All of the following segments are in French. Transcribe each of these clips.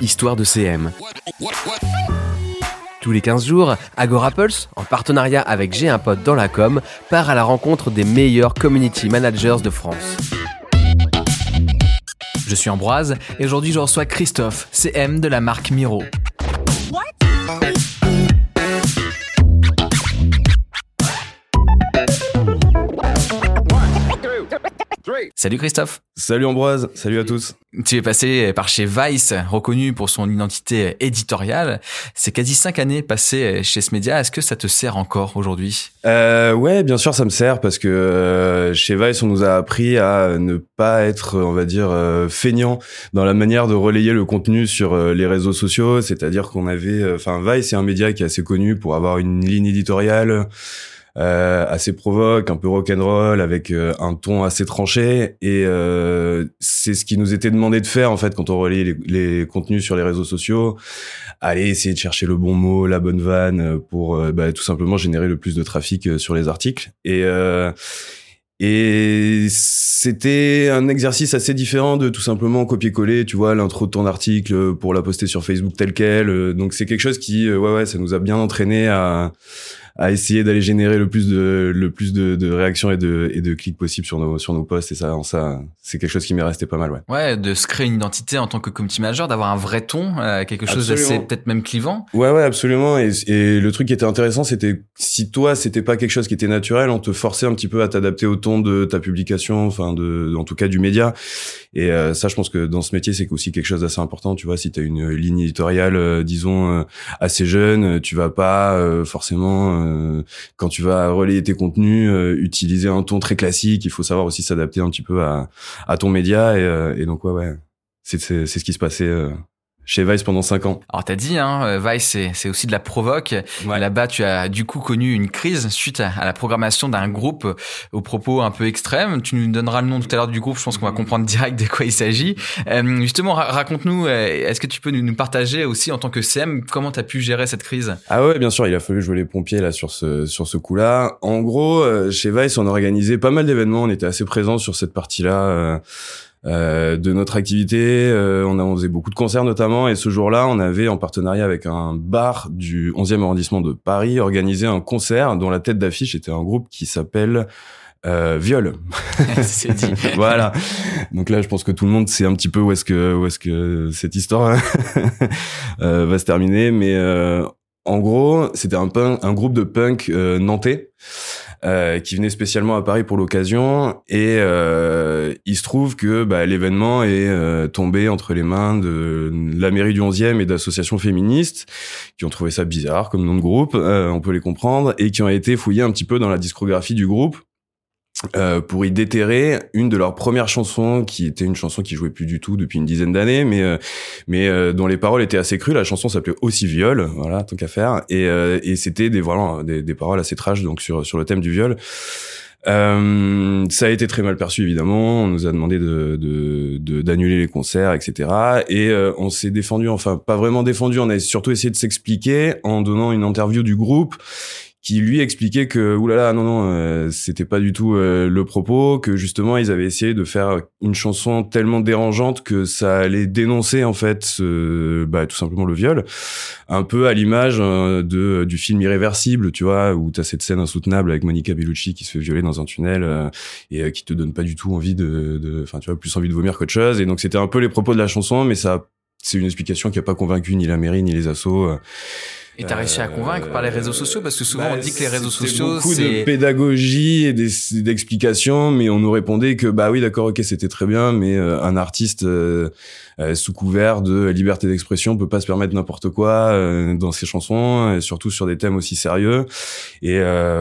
Histoire de CM. Tous les 15 jours, Agora Pulse, en partenariat avec J'ai un pote dans la com, part à la rencontre des meilleurs community managers de France. Je suis Ambroise et aujourd'hui je reçois Christophe, CM de la marque Miro. Salut Christophe. Salut Ambroise, salut à tous. Tu es passé par chez Vice, reconnu pour son identité éditoriale. C'est quasi cinq années passées chez ce média. Est-ce que ça te sert encore aujourd'hui? Euh, Ouais, bien sûr, ça me sert parce que euh, chez Vice, on nous a appris à ne pas être, on va dire, euh, feignant dans la manière de relayer le contenu sur euh, les réseaux sociaux. C'est-à-dire qu'on avait, enfin, Vice, c'est un média qui est assez connu pour avoir une ligne éditoriale assez provoque, un peu rock'n'roll, avec euh, un ton assez tranché. Et euh, c'est ce qui nous était demandé de faire en fait quand on relayait les, contenus sur les réseaux sociaux. Aller essayer de chercher le bon mot, la bonne vanne, pour euh, bah, tout simplement générer le plus de trafic euh, sur les articles. Et et c'était un exercice assez différent de tout simplement copier-coller, tu vois, l'intro de ton article pour la poster sur Facebook tel quel. Donc c'est quelque chose qui, ouais, ouais, ça nous a bien entraîné à, à essayer d'aller générer le plus de le plus de, de, réactions et de et de clics possibles sur nos sur nos posts. Et ça ça c'est quelque chose qui m'est resté pas mal ouais. Ouais de se créer une identité en tant que community manager d'avoir un vrai ton euh, quelque chose d'assez peut-être même clivant. Ouais ouais absolument. Et, et le truc qui était intéressant c'était si toi c'était pas quelque chose qui était naturel on te forçait un petit peu à t'adapter au ton de ta publication enfin de en tout cas du média. Et euh, ça je pense que dans ce métier c'est aussi quelque chose d'assez important tu vois si tu as une ligne éditoriale euh, disons euh, assez jeune tu vas pas forcément euh, quand tu vas relayer tes contenus, euh, utiliser un ton très classique. Il faut savoir aussi s'adapter un petit peu à, ton média. Et, euh, et donc ouais, ouais, c'est ce qui se passait chez Vice pendant 5 ans. Alors t'as dit, hein, euh, Vice c'est aussi de la provoque. Là-bas, tu as du coup connu une crise suite à, la programmation d'un groupe aux propos un peu extrêmes. Tu nous donneras le nom tout à l'heure du groupe. Je pense qu'on va comprendre direct de quoi il s'agit. Euh, justement, raconte-nous. Euh, est-ce que tu peux nous, partager aussi en tant que CM comment tu as pu gérer cette crise? Ah ouais, bien sûr. Il a fallu jouer les pompiers là sur ce sur ce coup-là. En gros, chez Vice, on a organisé pas mal d'événements. On était assez présents sur cette partie-là. Euh, de notre activité. Euh, on, a, on faisait beaucoup de concerts notamment, et ce jour-là, on avait en partenariat avec un bar du 11e arrondissement de Paris organisé un concert dont la tête d'affiche était un groupe qui s'appelle euh, Viol. C'est dit. voilà. Donc là, je pense que tout le monde sait un petit peu où est-ce que où est-ce que cette histoire euh, va se terminer, mais en gros, c'était un, un groupe de punk nantais euh, qui venait spécialement à Paris pour l'occasion. Et euh, il se trouve que bah, l'événement est euh, tombé entre les mains de la mairie du 11e et d'associations féministes qui ont trouvé ça bizarre comme nom de groupe, euh, on peut les comprendre, et qui ont été fouillés un petit peu dans la discographie du groupe euh, pour y déterrer une de leurs premières chansons qui était une chanson qui jouait plus du tout depuis une dizaine d'années mais euh, mais euh, dont les paroles étaient assez crues la chanson s'appelait aussi viol voilà tant qu'à faire et et c'était des voilà des, des, paroles assez trash donc sur sur le thème du viol euh, ça a été très mal perçu évidemment. On nous a demandé de d'annuler de, les concerts, etc. Et on s'est défendu, enfin pas vraiment défendu. On a surtout essayé de s'expliquer en donnant une interview du groupe qui lui expliquait que oulala non non euh, c'était pas du tout euh, le propos que justement ils avaient essayé de faire une chanson tellement dérangeante que ça allait dénoncer en fait bah, tout simplement le viol. Un peu à l'image euh, de du film irréversible tu vois où t'as cette scène insoutenable avec Monica Bellucci qui se fait violer dans un tunnel et qui te donne pas du tout envie de enfin tu vois plus envie de vomir qu'autre chose. Et donc c'était un peu les propos de la chanson mais ça c'est une explication qui a pas convaincu ni la mairie ni les assos et t'as réussi à convaincre par les réseaux sociaux parce que souvent on bah, dit que les réseaux sociaux beaucoup de pédagogie et d'explications, mais on nous répondait que bah oui d'accord ok c'était très bien, mais euh, un artiste euh, euh, sous couvert de liberté d'expression peut pas se permettre n'importe quoi dans ses chansons, et surtout sur des thèmes aussi sérieux. Et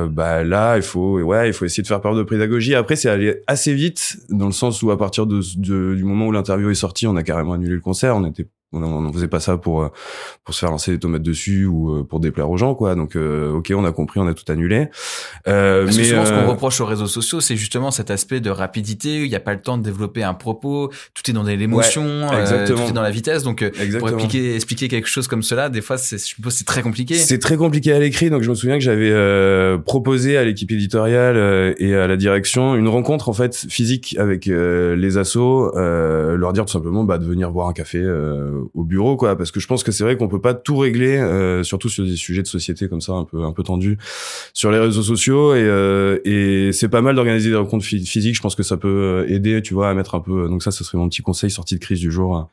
bah là il faut ouais il faut essayer de faire preuve de pédagogie. Après c'est allé assez vite dans le sens où à partir de, du moment où l'interview est sortie, on a carrément annulé le concert. On était on ne faisait pas ça pour pour se faire lancer des tomates dessus ou pour déplaire aux gens, quoi. Donc, ok, on a compris, on a tout annulé. Euh, mais souvent, ce qu'on reproche aux réseaux sociaux, c'est justement cet aspect de rapidité. Il n'y a pas le temps de développer un propos. Tout est dans l'émotion, ouais, tout est dans la vitesse. Donc, pour expliquer, expliquer quelque chose comme cela, des fois, c'est, je suppose, c'est très compliqué. C'est très compliqué à l'écrit. Donc, je me souviens que j'avais proposé à l'équipe éditoriale et à la direction une rencontre en fait physique avec les assos, leur dire tout simplement bah, de venir boire un café au bureau, quoi. Parce que je pense que c'est vrai qu'on peut pas tout régler, euh, surtout sur des sujets de société comme ça, un peu un peu tendus, sur les réseaux sociaux. Et, euh, et c'est pas mal d'organiser des rencontres physiques. Je pense que ça peut aider, tu vois, à mettre un peu. Donc ça, ce serait mon petit conseil sortie de crise du jour.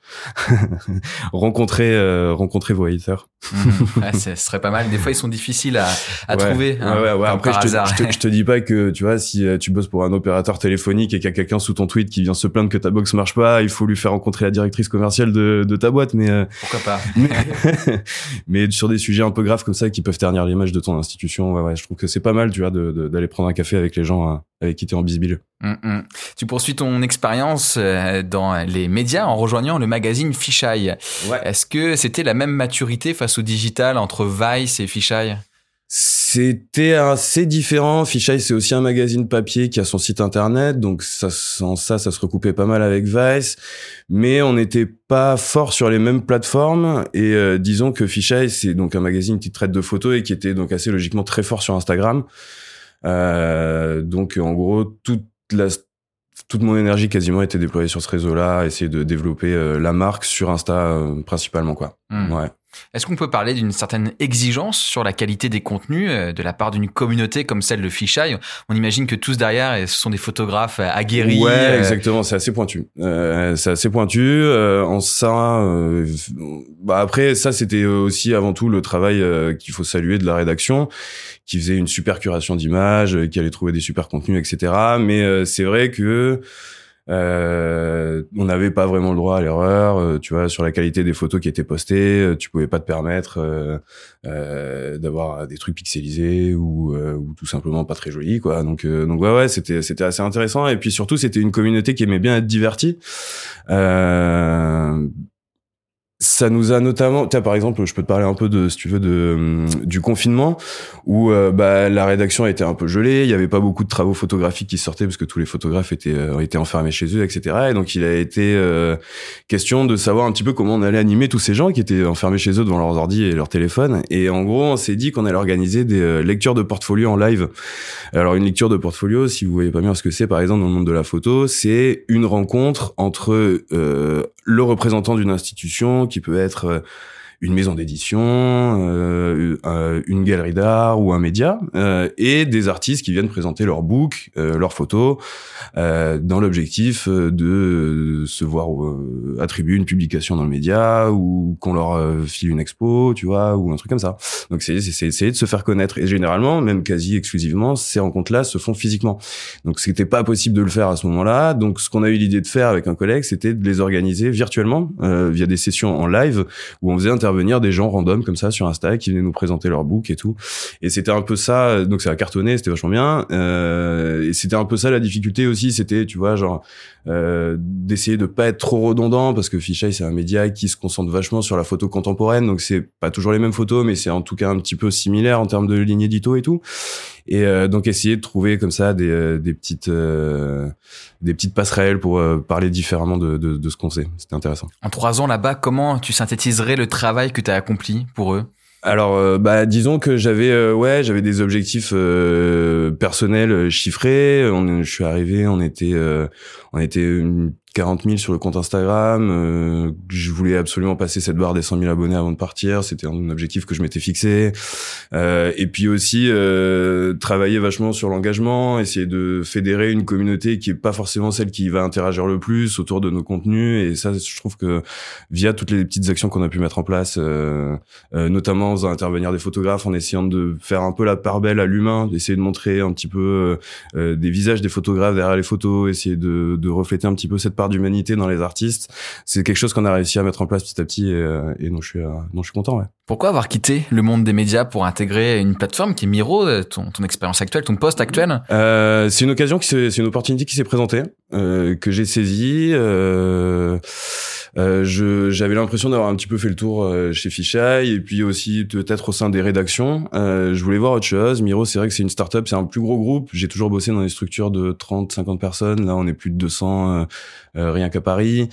rencontrer euh, rencontrer vos haters. Mmh. Ouais, ce serait pas mal. Des fois, ils sont difficiles à, à trouver. Hein, ouais, ouais, Après, je te, je te, je, te, dis pas que tu vois, si tu bosses pour un opérateur téléphonique et qu'il y a quelqu'un sous ton tweet qui vient se plaindre que ta box marche pas, il faut lui faire rencontrer la directrice commerciale de, de ta boîte. Mais pourquoi pas mais, sur des sujets un peu graves comme ça qui peuvent ternir l'image de ton institution, ouais, ouais, je trouve que c'est pas mal, tu vois, d'aller prendre un café avec les gens hein, avec qui tu es en bisbille. Hum, hum. Tu poursuis ton expérience euh, dans les médias en rejoignant le magazine Fisheye. Ouais. Est-ce que c'était la même maturité face au digital entre Vice et Fisheye c'était assez différent. Fisheye, c'est aussi un magazine papier qui a son site internet, donc ça, sans ça, ça se recoupait pas mal avec Vice. Mais on n'était pas fort sur les mêmes plateformes. Et euh, disons que Fisheye, c'est donc un magazine qui traite de photos et qui était donc assez logiquement très fort sur Instagram. Euh, donc en gros, toute la toute mon énergie quasiment était déployée sur ce réseau-là, essayer de développer euh, la marque sur Insta principalement quoi. Hmm. Ouais. Est-ce qu'on peut parler d'une certaine exigence sur la qualité des contenus euh, de la part d'une communauté comme celle de Fisheye? On imagine que tous derrière, ce sont des photographes euh, aguerris. Ouais, euh, exactement. C'est assez pointu. Euh, c'est assez pointu. en ça, bah après, ça c'était aussi avant tout le travail qu'il faut saluer de la rédaction, qui faisait une super curation d'images, qui allait trouver des super contenus, etc. Mais c'est vrai que euh, on n'avait pas vraiment le droit à l'erreur, euh, tu vois, sur la qualité des photos qui étaient postées, euh, tu pouvais pas te permettre euh, d'avoir des trucs pixelisés ou, ou, tout simplement pas très jolis, quoi. Donc, donc ouais, ouais, c'était c'était assez intéressant et puis surtout c'était une communauté qui aimait bien être divertie ça nous a notamment, tiens, par exemple, je peux te parler un peu de, si tu veux, de hum, du confinement où euh, bah, la rédaction était un peu gelée, il y avait pas beaucoup de travaux photographiques qui sortaient parce que tous les photographes étaient euh, étaient enfermés chez eux, etc. Et donc il a été euh, question de savoir un petit peu comment on allait animer tous ces gens qui étaient enfermés chez eux devant leurs ordi et leurs téléphones. Et en gros, on s'est dit qu'on allait organiser des lectures de portfolio en live. Alors une lecture de portfolio, si vous voyez pas bien ce que c'est, par exemple dans le monde de la photo, c'est une rencontre entre le représentant d'une institution qui peut être euh, une maison d'édition, euh, euh, une galerie d'art ou un média, euh, et des artistes qui viennent présenter leur book, euh, leurs photos, euh, dans l'objectif de se voir attribuer une publication dans le média ou qu'on leur file une expo, tu vois, ou un truc comme ça. Donc c'est essayer de se faire connaître. Et généralement, même quasi exclusivement, ces rencontres-là se font physiquement. Donc c'était pas possible de le faire à ce moment-là. Donc ce qu'on a eu l'idée de faire avec un collègue, c'était de les organiser virtuellement via des sessions en live où on faisait intervenir venir des gens random comme ça sur Insta qui venaient nous présenter leur book et tout. Et c'était un peu ça. Donc ça a cartonné, c'était vachement bien. Euh, et c'était un peu ça la difficulté aussi. C'était, tu vois, genre euh, d'essayer de pas être trop redondant parce que Fisheye c'est un média qui se concentre vachement sur la photo contemporaine. Donc c'est pas toujours les mêmes photos, mais c'est en tout cas un petit peu similaire en termes de ligne édito et tout. Et euh, donc essayer de trouver comme ça des, euh, des petites euh, des petites passerelles pour parler différemment de, de, de ce qu'on sait. C'était intéressant. En trois ans là-bas, comment tu synthétiserais le travail que tu as accompli pour eux? Alors, bah, disons que j'avais, ouais, j'avais des objectifs personnels chiffrés. On, je suis arrivé, on était, on était une 40 000 sur le compte Instagram. Euh, je voulais absolument passer cette barre des 100 000 abonnés avant de partir. C'était un objectif que je m'étais fixé. Euh, et puis aussi euh, travailler vachement sur l'engagement, essayer de fédérer une communauté qui est pas forcément celle qui va interagir le plus autour de nos contenus. Et ça, je trouve que via toutes les petites actions qu'on a pu mettre en place, euh, euh, notamment en intervenir des photographes, en essayant de faire un peu la part belle à l'humain, d'essayer de montrer un petit peu euh, des visages des photographes derrière les photos, essayer de, de refléter un petit peu cette d'humanité dans les artistes. C'est quelque chose qu'on a réussi à mettre en place petit à petit et, euh, et dont je suis, euh, dont je suis content. Ouais. Pourquoi avoir quitté le monde des médias pour intégrer une plateforme qui est Miro, euh, ton, ton expérience actuelle, ton poste actuel? Euh, C'est une occasion c'est une opportunité qui s'est présentée, euh, que j'ai saisie. Euh, Euh, j'avais l'impression d'avoir un petit peu fait le tour euh, chez Fisheye et puis aussi peut-être au sein des rédactions. Euh, je voulais voir autre chose. Miro, c'est vrai que c'est une startup, c'est un plus gros groupe. J'ai toujours bossé dans des structures de 30, 50 personnes. Là, on est plus de 200 rien qu'à Paris.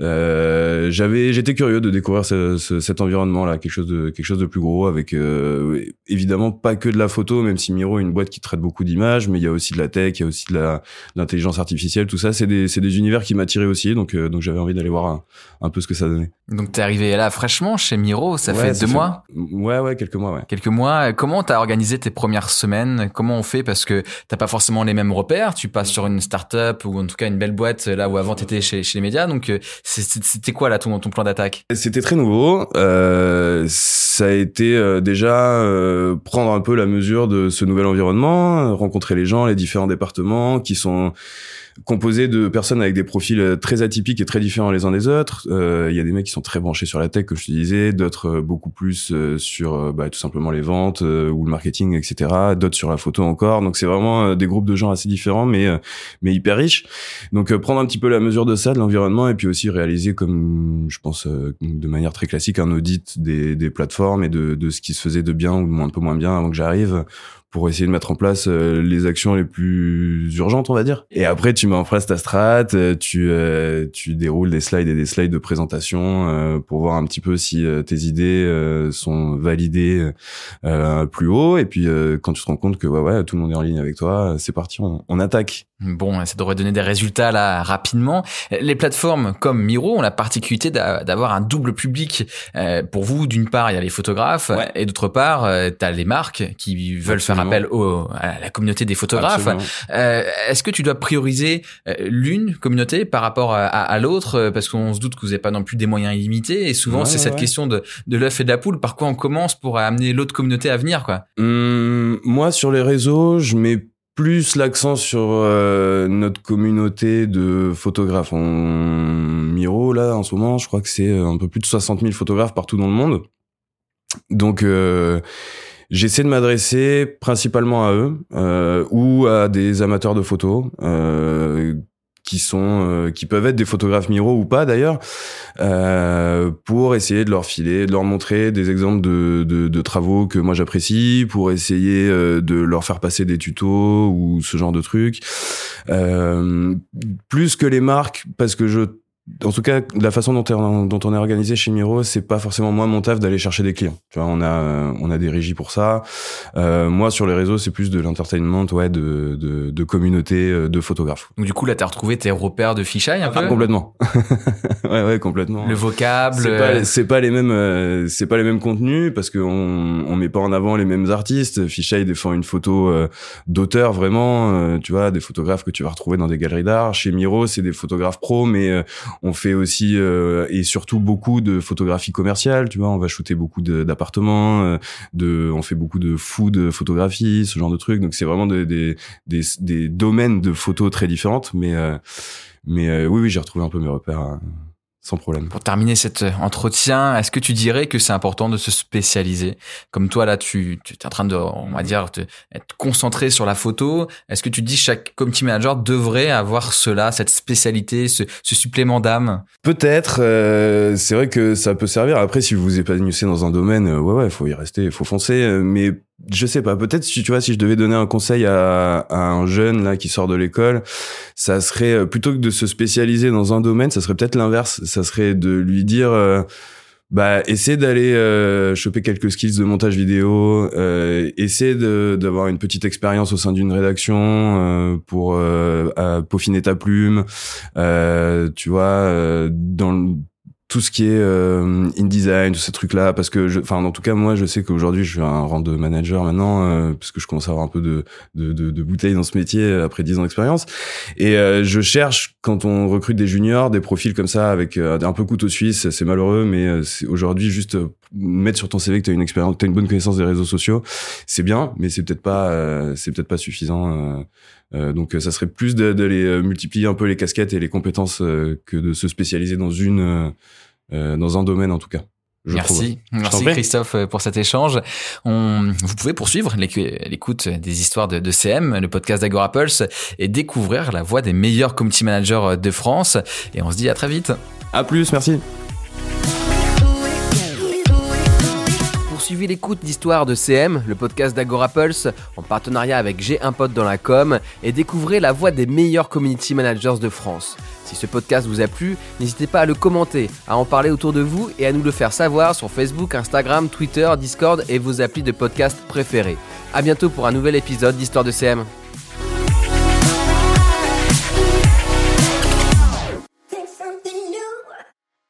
Euh, j'avais, j'étais curieux de découvrir ce, ce, cet environnement-là, quelque chose de quelque chose de plus gros, avec euh, évidemment pas que de la photo, même si Miro est une boîte qui traite beaucoup d'images, mais il y a aussi de la tech, il y a aussi de la l'intelligence artificielle, tout ça, c'est des c'est des univers qui m'attiraient aussi, donc euh, donc j'avais envie d'aller voir un, un, peu ce que ça donnait. Donc t'es arrivé là fraîchement chez Miro, ça fait deux mois. Ouais ouais, quelques mois ouais. Quelques mois. Comment t'as organisé tes premières semaines? Comment on fait? Parce que t'as pas forcément les mêmes repères, tu passes sur une start-up ou en tout cas une belle boîte là où avant t'étais chez chez les médias, donc c'était quoi là ton, ton plan d'attaque? C'était très nouveau. Euh, ça a été euh, déjà euh, prendre un peu la mesure de ce nouvel environnement, rencontrer les gens, les différents départements qui sont composé de personnes avec des profils euh, très atypiques et très différents les uns des autres. Euh, il y a des mecs qui sont très branchés sur la tech, comme je te disais, d'autres euh, beaucoup plus sur bah, tout simplement les ventes ou le marketing, etc. D'autres sur la photo encore. Donc c'est vraiment des groupes de gens assez différents, mais mais hyper riches. Donc prendre un petit peu la mesure de ça, de l'environnement, et puis aussi réaliser, comme je pense de manière très classique, un audit des, des plateformes et de, de ce qui se faisait de bien ou un peu moins bien avant que j'arrive pour essayer de mettre en place euh, les actions les plus urgentes, on va dire. Et après, tu mets en place ta strat, euh, tu euh, tu déroules des slides et des slides de présentation pour voir un petit peu si tes idées sont validées plus haut. Et puis quand tu te rends compte que ouais, ouais, tout le monde est en ligne avec toi, c'est parti, on, on attaque. Bon, ça devrait donner des résultats là rapidement. Les plateformes comme Miro ont la particularité d'avoir un double public. pour vous, d'une part, il y a les photographes et d'autre part, tu as les marques qui veulent faire appel au, à la communauté des photographes. Euh, Est-ce que tu dois prioriser euh, l'une communauté par rapport à, à l'autre? Euh, Parce qu'on se doute que vous n'avez pas non plus des moyens illimités. Et souvent, c'est cette question de, de l'œuf et de la poule. Par quoi on commence pour amener l'autre communauté à venir quoi? Hum, Moi, sur les réseaux, je mets plus l'accent sur euh, notre communauté de photographes. En Miro, là, en ce moment, je crois que c'est un peu plus de 60 000 photographes partout dans le monde. Donc, euh, J'essaie de m'adresser principalement à eux euh, ou à des amateurs de photos euh, qui sont euh, qui peuvent être des photographes miro ou pas d'ailleurs euh, pour essayer de leur filer de leur montrer des exemples de, de, de travaux que moi j'apprécie pour essayer euh, de leur faire passer des tutos ou ce genre de trucs. Plus que les marques parce que je en tout cas, la façon dont, on, dont on est organisé chez Miro, c'est pas forcément moi mon taf d'aller chercher des clients. Tu vois, on a on a des régies pour ça. Euh, moi, sur les réseaux, c'est plus de l'entertainment, ouais, de, de, de communauté euh, de photographes. Donc du coup, là, t'as retrouvé tes repères de fichaille un peu. complètement. ouais, ouais, complètement. Le vocable. C'est pas, pas les mêmes, euh, c'est pas les mêmes contenus parce qu'on on met pas en avant les mêmes artistes. Fichaille défend une photo euh, d'auteur vraiment. tu vois, des photographes que tu vas retrouver dans des galeries d'art. Chez Miro, c'est des photographes pro, mais on fait aussi euh, et surtout beaucoup de photographie commerciale, tu vois. On va shooter beaucoup d'appartements, euh, de, on fait beaucoup de food photographie, ce genre de trucs. Donc c'est vraiment des, des, des, des, domaines de photos très différentes, mais euh, mais oui, oui, j'ai retrouvé un peu mes repères. Hein sans problème. Pour terminer cet euh, entretien, est-ce que tu dirais que c'est important de se spécialiser? Comme toi, là, tu, tu es en train de, on va dire, te, être concentré sur la photo. Est-ce que tu dis chaque community manager devrait avoir cela, cette spécialité, ce, ce supplément d'âme? Peut-être. Euh, c'est vrai que ça peut servir. Après, si vous vous épanouissez dans un domaine, euh, ouais, ouais, faut y rester, il faut foncer. Mais je sais pas, peut-être si tu vois, si je devais donner un conseil à, à un jeune là qui sort de l'école, ça serait euh, plutôt que de se spécialiser dans un domaine, ça serait peut-être l'inverse. Ça serait de lui dire, euh, bah, essaie d'aller euh, choper quelques skills de montage vidéo, euh, essaie d'avoir une petite expérience au sein d'une rédaction pour peaufiner ta plume, tu vois, dans tout ce qui est euh, InDesign, tous ces trucs-là, parce que, enfin, en tout cas, moi, je sais qu'aujourd'hui, je suis un rang de manager maintenant, euh, parce que je commence à avoir un peu de, de, de, de bouteilles dans ce métier euh, après 10 ans d'expérience. Et euh, je cherche, quand on recrute des juniors, des profils comme ça, avec un peu couteau suisse, c'est malheureux, mais aujourd'hui, juste mettre sur ton CV que tu as une expérience, que une bonne connaissance des réseaux sociaux, c'est bien, mais c'est peut-être pas, c'est peut-être pas suffisant. Euh, donc ça serait plus d'aller multiplier un peu les casquettes et les compétences que de se spécialiser dans une euh, dans un domaine en tout cas. merci, merci Christophe pour cet échange. On, vous pouvez poursuivre l'écoute des histoires de, de CM, le podcast d'Agora Pulse, et découvrir la voix des meilleurs community managers de France. Et on se dit à très vite. À plus, merci. Poursuivez l'écoute d'Histoire de CM, le podcast d'Agora Pulse, en partenariat avec J'ai un pote dans la com, et découvrez la voix des meilleurs community managers de France. Si ce podcast vous a plu, n'hésitez pas à le commenter, à en parler autour de vous et à nous le faire savoir sur Facebook, Instagram, Twitter, Discord et vos applis de podcast préférés. A bientôt pour un nouvel épisode d'Histoire de CM.